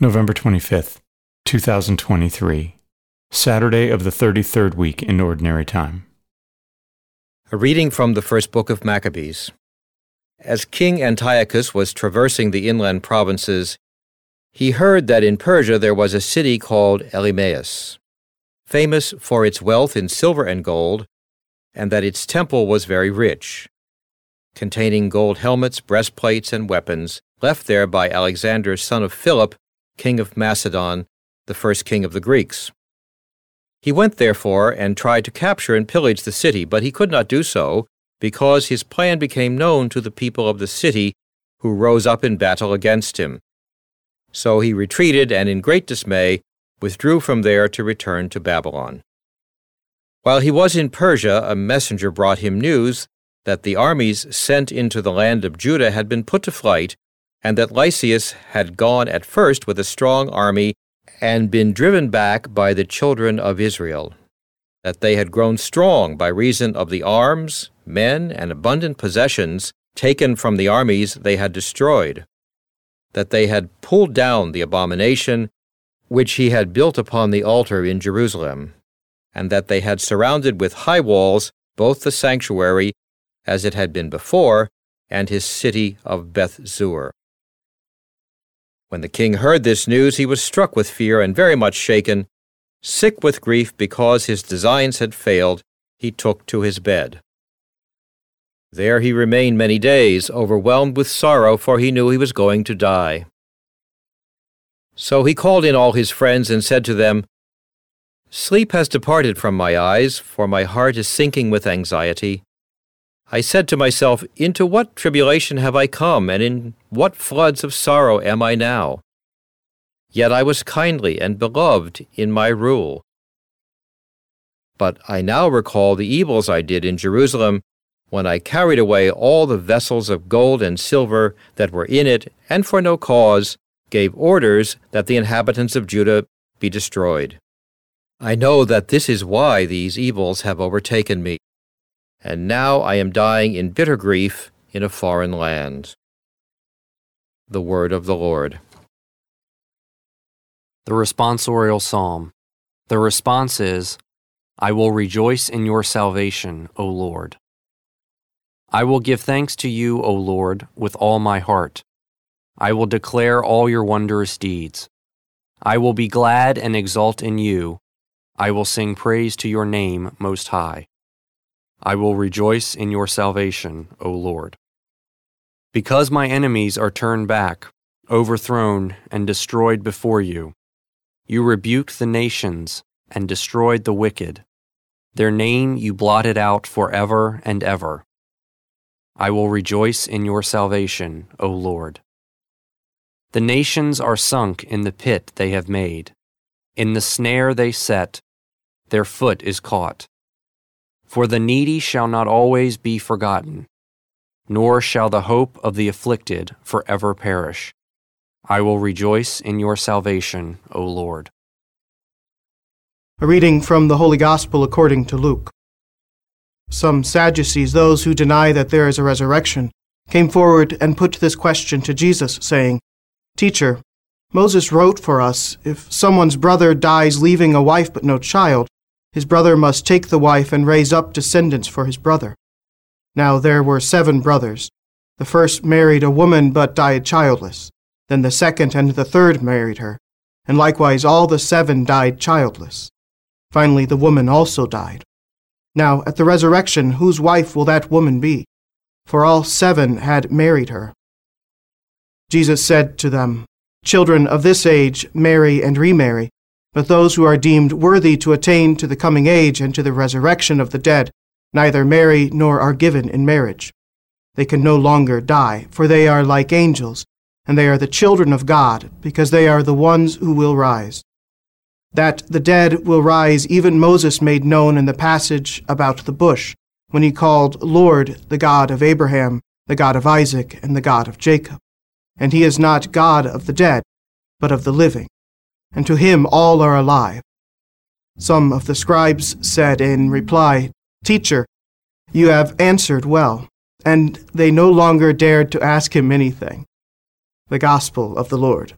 November 25th, 2023, Saturday of the 33rd week in Ordinary Time. A reading from the first book of Maccabees. As King Antiochus was traversing the inland provinces, he heard that in Persia there was a city called Elymais, famous for its wealth in silver and gold, and that its temple was very rich, containing gold helmets, breastplates, and weapons left there by Alexander, son of Philip, king of Macedon, the first king of the Greeks. He went, therefore, and tried to capture and pillage the city, but he could not do so, because his plan became known to the people of the city, who rose up in battle against him. So he retreated and, in great dismay, withdrew from there to return to Babylon. While he was in Persia, a messenger brought him news that the armies sent into the land of Judah had been put to flight and that Lysias had gone at first with a strong army and been driven back by the children of Israel, that they had grown strong by reason of the arms, men, and abundant possessions taken from the armies they had destroyed, that they had pulled down the abomination which he had built upon the altar in Jerusalem, and that they had surrounded with high walls both the sanctuary, as it had been before, and his city of Beth Zur. When the king heard this news, he was struck with fear and very much shaken. Sick with grief because his designs had failed, he took to his bed. There he remained many days, overwhelmed with sorrow, for he knew he was going to die. So he called in all his friends and said to them, Sleep has departed from my eyes, for my heart is sinking with anxiety. I said to myself, Into what tribulation have I come, and in what floods of sorrow am I now? Yet I was kindly and beloved in my rule. But I now recall the evils I did in Jerusalem when I carried away all the vessels of gold and silver that were in it, and for no cause gave orders that the inhabitants of Judah be destroyed. I know that this is why these evils have overtaken me and now I am dying in bitter grief in a foreign land. The Word of the Lord. The Responsorial Psalm. The response is, I will rejoice in your salvation, O Lord. I will give thanks to you, O Lord, with all my heart. I will declare all your wondrous deeds. I will be glad and exult in you. I will sing praise to your name, Most High. I will rejoice in your salvation, O Lord. Because my enemies are turned back, overthrown, and destroyed before you, you rebuked the nations and destroyed the wicked. Their name you blotted out forever and ever. I will rejoice in your salvation, O Lord. The nations are sunk in the pit they have made. In the snare they set, their foot is caught. For the needy shall not always be forgotten, nor shall the hope of the afflicted forever perish. I will rejoice in your salvation, O Lord. A reading from the Holy Gospel according to Luke. Some Sadducees, those who deny that there is a resurrection, came forward and put this question to Jesus, saying, Teacher, Moses wrote for us, if someone's brother dies leaving a wife but no child, his brother must take the wife and raise up descendants for his brother. Now there were seven brothers. The first married a woman but died childless. Then the second and the third married her, and likewise all the seven died childless. Finally, the woman also died. Now, at the resurrection, whose wife will that woman be? For all seven had married her. Jesus said to them, Children of this age marry and remarry but those who are deemed worthy to attain to the coming age and to the resurrection of the dead neither marry nor are given in marriage. They can no longer die, for they are like angels, and they are the children of God, because they are the ones who will rise. That the dead will rise, even Moses made known in the passage about the bush, when he called Lord the God of Abraham, the God of Isaac, and the God of Jacob. And he is not God of the dead, but of the living and to him all are alive. Some of the scribes said in reply, Teacher, you have answered well. And they no longer dared to ask him anything. The Gospel of the Lord.